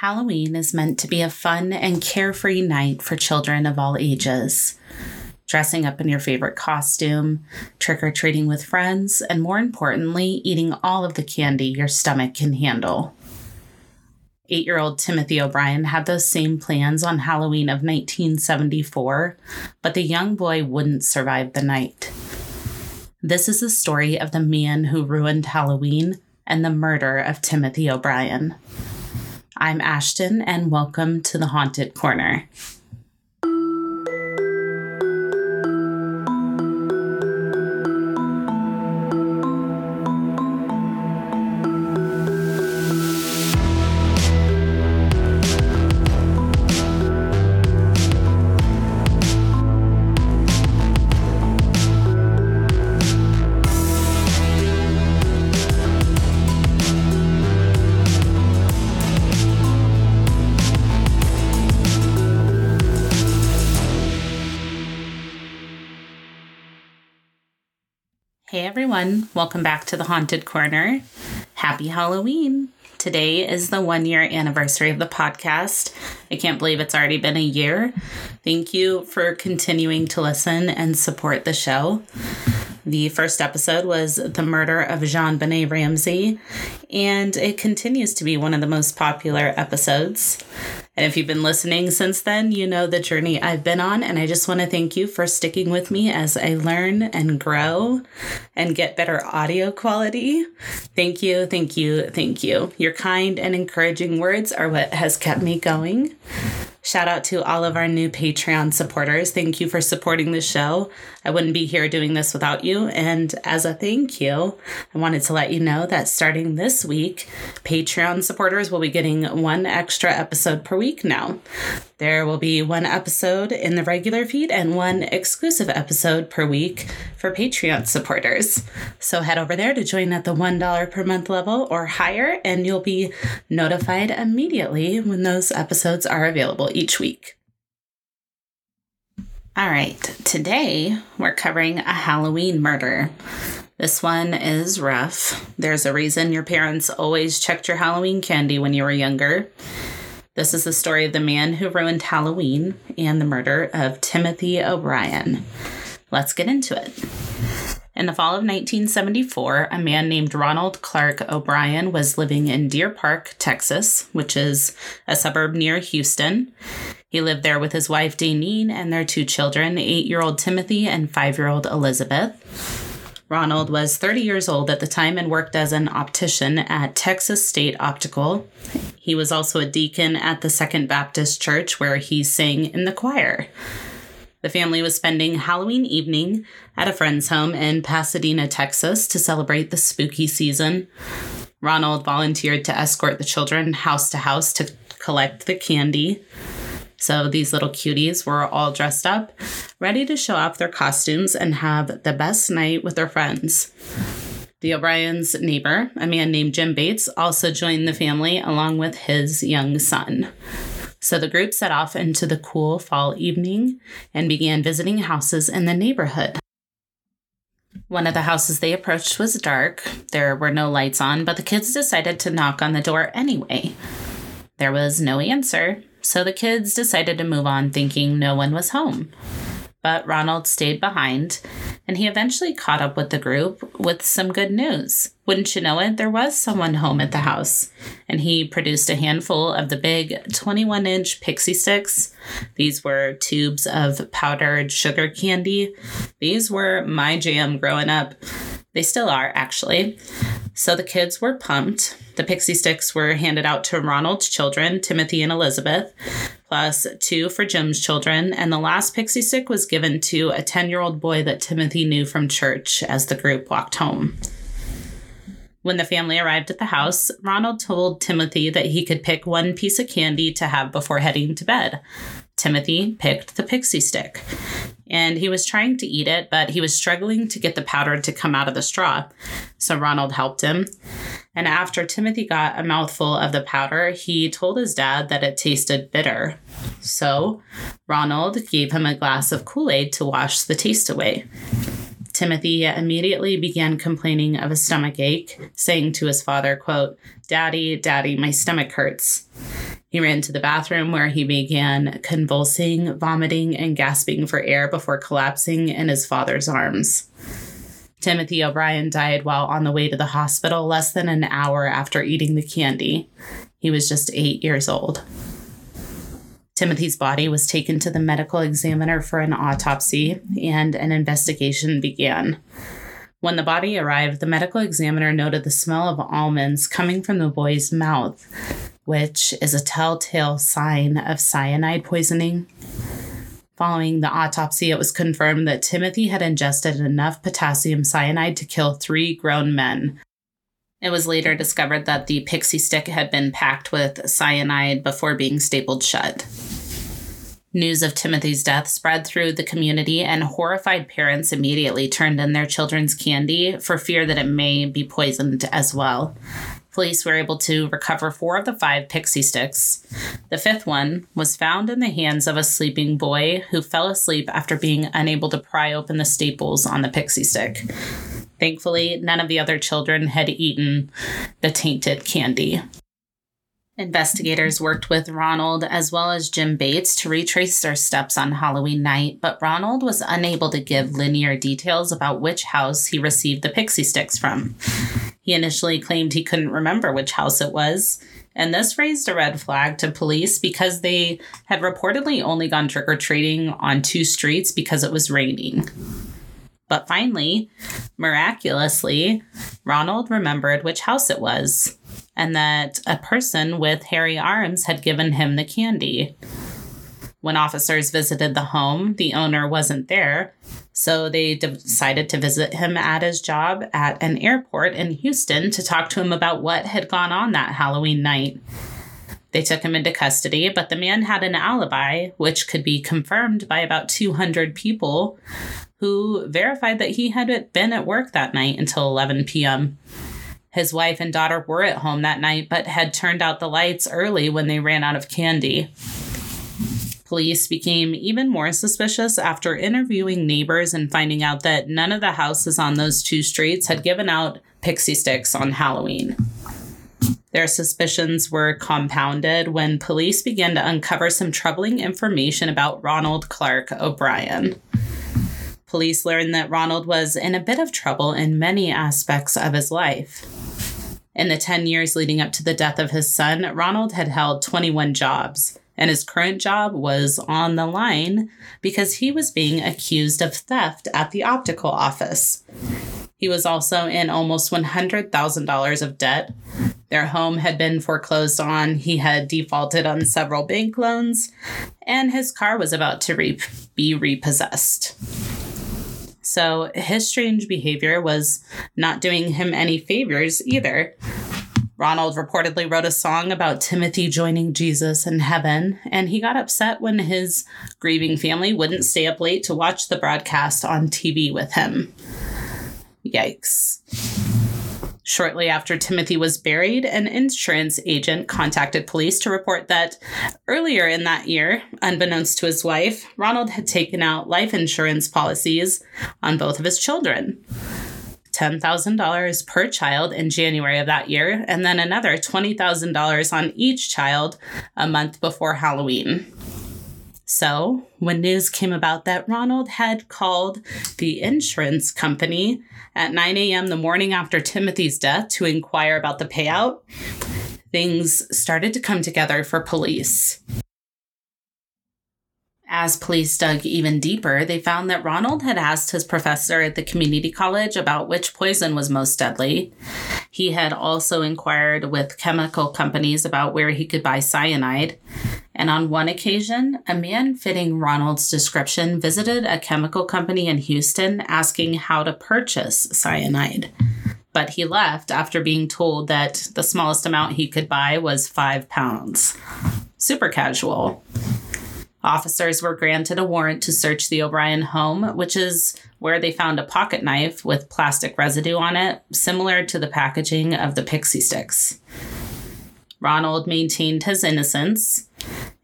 Halloween is meant to be a fun and carefree night for children of all ages. Dressing up in your favorite costume, trick or treating with friends, and more importantly, eating all of the candy your stomach can handle. Eight year old Timothy O'Bryan had those same plans on Halloween of 1974, but the young boy wouldn't survive the night. This is the story of the man who ruined Halloween and the murder of Timothy O'Bryan. I'm Ashton, and welcome to the Haunted Corner. Everyone, welcome back to the Haunted Corner. Happy Halloween! Today is the one year anniversary of the podcast. I can't believe it's already been a year. Thank you for continuing to listen and support the show. The first episode was The Murder of JonBenét Ramsey, and it continues to be one of the most popular episodes. And if you've been listening since then, you know the journey I've been on, and I just want to thank you for sticking with me as I learn and grow and get better audio quality. Thank you, thank you, thank you. Your kind and encouraging words are what has kept me going. Shout out to all of our new Patreon supporters. Thank you for supporting the show. I wouldn't be here doing this without you. And as a thank you, I wanted to let you know that starting this week, Patreon supporters will be getting one extra episode per week now. There will be one episode in the regular feed and one exclusive episode per week for Patreon supporters. So head over there to join at the $1 per month level or higher, and you'll be notified immediately when those episodes are available each week. All right, today we're covering a Halloween murder. This one is rough. There's a reason your parents always checked your Halloween candy when you were younger. This is the story of the man who ruined Halloween and the murder of Timothy O'Bryan. Let's get into it. In the fall of 1974, a man named Ronald Clark O'Bryan was living in Deer Park, Texas, which is a suburb near Houston. He lived there with his wife, Daynene, and their two children, eight year old Timothy and five year old Elizabeth. Ronald was 30 years old at the time and worked as an optician at Texas State Optical. He was also a deacon at the Second Baptist Church where he sang in the choir. The family was spending Halloween evening at a friend's home in Pasadena, Texas to celebrate the spooky season. Ronald volunteered to escort the children house to house to collect the candy. So these little cuties were all dressed up, ready to show off their costumes and have the best night with their friends. The O'Bryan's neighbor, a man named Jim Bates, also joined the family along with his young son. So the group set off into the cool fall evening and began visiting houses in the neighborhood. One of the houses they approached was dark. There were no lights on, but the kids decided to knock on the door anyway. There was no answer, so the kids decided to move on thinking no one was home. But Ronald stayed behind, and he eventually caught up with the group with some good news. Wouldn't you know it, there was someone home at the house, and he produced a handful of the big 21 inch pixie sticks. These were tubes of powdered sugar candy. These were my jam growing up. They still are, actually. So the kids were pumped. The pixie sticks were handed out to Ronald's children, Timothy and Elizabeth, plus two for Jim's children. And the last pixie stick was given to a 10 year old boy that Timothy knew from church as the group walked home. When the family arrived at the house, Ronald told Timothy that he could pick one piece of candy to have before heading to bed. Timothy picked the pixie stick and he was trying to eat it, but he was struggling to get the powder to come out of the straw. So Ronald helped him. And after Timothy got a mouthful of the powder, he told his dad that it tasted bitter. So Ronald gave him a glass of Kool Aid to wash the taste away. Timothy immediately began complaining of a stomach ache, saying to his father, quote, Daddy, Daddy, my stomach hurts. He ran to the bathroom where he began convulsing, vomiting, and gasping for air before collapsing in his father's arms. Timothy O'Bryan died while on the way to the hospital less than an hour after eating the candy. He was just eight years old. Timothy's body was taken to the medical examiner for an autopsy, and an investigation began. When the body arrived, the medical examiner noted the smell of almonds coming from the boy's mouth, which is a telltale sign of cyanide poisoning. Following the autopsy, it was confirmed that Timothy had ingested enough potassium cyanide to kill three grown men. It was later discovered that the pixie stick had been packed with cyanide before being stapled shut. News of Timothy's death spread through the community, and horrified parents immediately turned in their children's candy for fear that it may be poisoned as well. Police were able to recover four of the five pixie sticks. The fifth one was found in the hands of a sleeping boy who fell asleep after being unable to pry open the staples on the pixie stick. Thankfully, none of the other children had eaten the tainted candy. Investigators worked with Ronald as well as Jim Bates to retrace their steps on Halloween night, but Ronald was unable to give linear details about which house he received the pixie sticks from. He initially claimed he couldn't remember which house it was, and this raised a red flag to police because they had reportedly only gone trick or treating on two streets because it was raining. But finally, miraculously, Ronald remembered which house it was and that a person with hairy arms had given him the candy. When officers visited the home, the owner wasn't there, so they decided to visit him at his job at an airport in Houston to talk to him about what had gone on that Halloween night. They took him into custody, but the man had an alibi, which could be confirmed by about 200 people who verified that he had been at work that night until 11 p.m. His wife and daughter were at home that night, but had turned out the lights early when they ran out of candy. Police became even more suspicious after interviewing neighbors and finding out that none of the houses on those two streets had given out pixie sticks on Halloween. Their suspicions were compounded when police began to uncover some troubling information about Ronald Clark O'Bryan. Police learned that Ronald was in a bit of trouble in many aspects of his life. In the 10 years leading up to the death of his son, Ronald had held 21 jobs, and his current job was on the line because he was being accused of theft at the optical office. He was also in almost $100,000 of debt. Their home had been foreclosed on, he had defaulted on several bank loans, and his car was about to re- be repossessed. So his strange behavior was not doing him any favors either. Ronald reportedly wrote a song about Timothy joining Jesus in heaven, and he got upset when his grieving family wouldn't stay up late to watch the broadcast on TV with him. Yikes. Shortly after Timothy was buried, an insurance agent contacted police to report that earlier in that year, unbeknownst to his wife, Ronald had taken out life insurance policies on both of his children. $10,000 per child in January of that year, and then another $20,000 on each child a month before Halloween. So, when news came about that Ronald had called the insurance company at 9 a.m. the morning after Timothy's death to inquire about the payout, things started to come together for police. As police dug even deeper, they found that Ronald had asked his professor at the community college about which poison was most deadly. He had also inquired with chemical companies about where he could buy cyanide. And on one occasion, a man fitting Ronald's description visited a chemical company in Houston asking how to purchase cyanide. But he left after being told that the smallest amount he could buy was five pounds. Super casual. Officers were granted a warrant to search the O'Bryan home, which is where they found a pocket knife with plastic residue on it, similar to the packaging of the pixie sticks. Ronald maintained his innocence,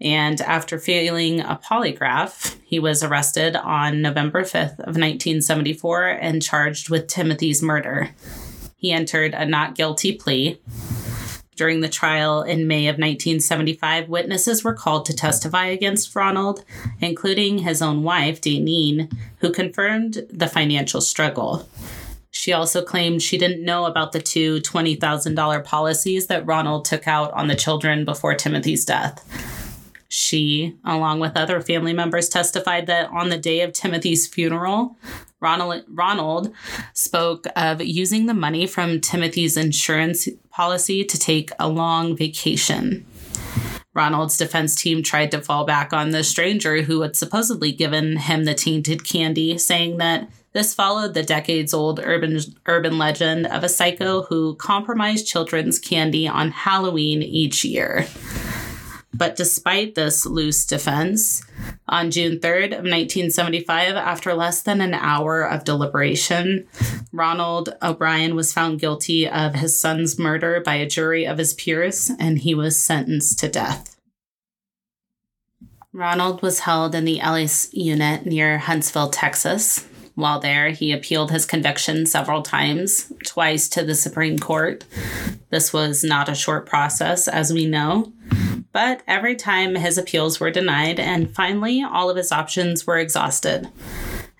and after failing a polygraph, he was arrested on November 5th of 1974 and charged with Timothy's murder. He entered a not guilty plea. During the trial in May of 1975, witnesses were called to testify against Ronald, including his own wife, Daynene, who confirmed the financial struggle. She also claimed she didn't know about the two $20,000 policies that Ronald took out on the children before Timothy's death. She, along with other family members, testified that on the day of Timothy's funeral, Ronald, Ronald spoke of using the money from Timothy's insurance policy to take a long vacation. Ronald's defense team tried to fall back on the stranger who had supposedly given him the tainted candy, saying that this followed the decades old urban, urban legend of a psycho who compromised children's candy on Halloween each year. But despite this loose defense, on June 3rd of 1975, after less than an hour of deliberation, Ronald O'Bryan was found guilty of his son's murder by a jury of his peers, and he was sentenced to death. Ronald was held in the Ellis unit near Huntsville, Texas. While there, he appealed his conviction several times, twice to the Supreme Court. This was not a short process, as we know. But every time his appeals were denied, and finally all of his options were exhausted.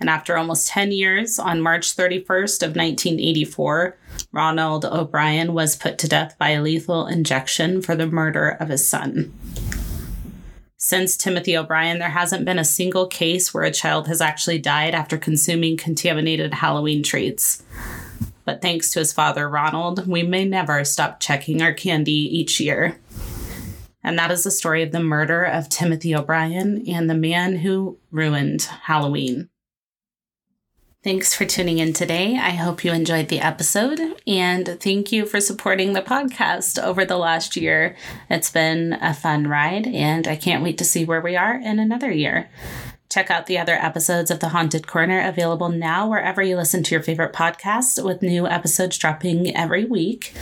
And after almost 10 years, on March 31st of 1984, Ronald O'Bryan was put to death by a lethal injection for the murder of his son. Since Timothy O'Bryan, there hasn't been a single case where a child has actually died after consuming contaminated Halloween treats. But thanks to his father, Ronald, we may never stop checking our candy each year. And that is the story of the murder of Timothy O'Bryan and the man who ruined Halloween. Thanks for tuning in today. I hope you enjoyed the episode and thank you for supporting the podcast over the last year. It's been a fun ride and I can't wait to see where we are in another year. Check out the other episodes of The Haunted Corner available now wherever you listen to your favorite podcast, with new episodes dropping every week.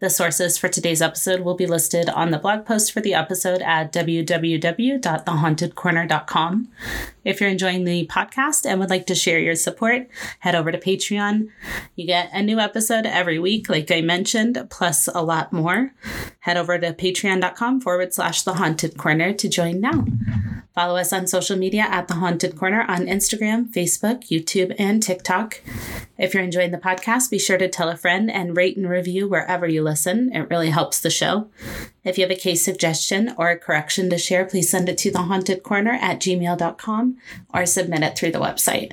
The sources for today's episode will be listed on the blog post for the episode at www.thehauntedcorner.com. If you're enjoying the podcast and would like to share your support, head over to Patreon. You get a new episode every week, like I mentioned, plus a lot more. Head over to patreon.com forward slash the haunted corner to join now. Follow us on social media at The Haunted Corner on Instagram, Facebook, YouTube, and TikTok. If you're enjoying the podcast, be sure to tell a friend and rate and review wherever you listen. It really helps the show. If you have a case suggestion or a correction to share, please send it to thehauntedcorner at gmail.com or submit it through the website.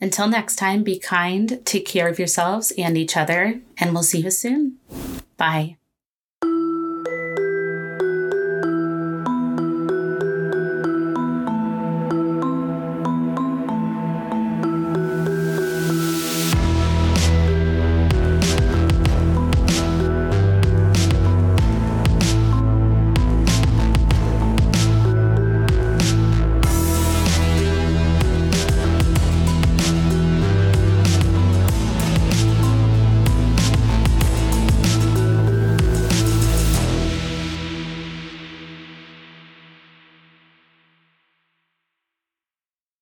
Until next time, be kind, take care of yourselves and each other, and we'll see you soon. Bye.